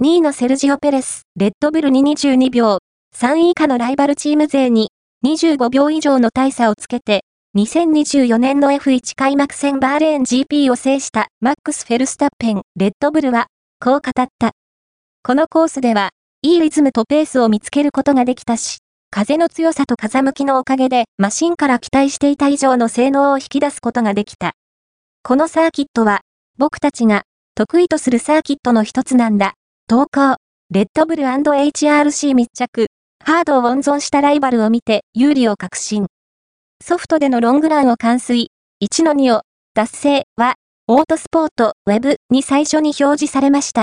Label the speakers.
Speaker 1: 2位のセルジオ・ペレス、レッドブルに22秒、3位以下のライバルチーム勢に25秒以上の大差をつけて、2024年の F1 開幕戦バーレーン GP を制したマックス・フェルスタッペン、レッドブルは、こう語った。このコースでは、いいリズムとペースを見つけることができたし、風の強さと風向きのおかげでマシンから期待していた以上の性能を引き出すことができた。このサーキットは、僕たちが得意とするサーキットの一つなんだ。投稿、レッドブル &HRC 密着、ハードを温存したライバルを見て有利を確信。ソフトでのロングランを完遂、1-2を、達成は、オートスポート、ウェブに最初に表示されました。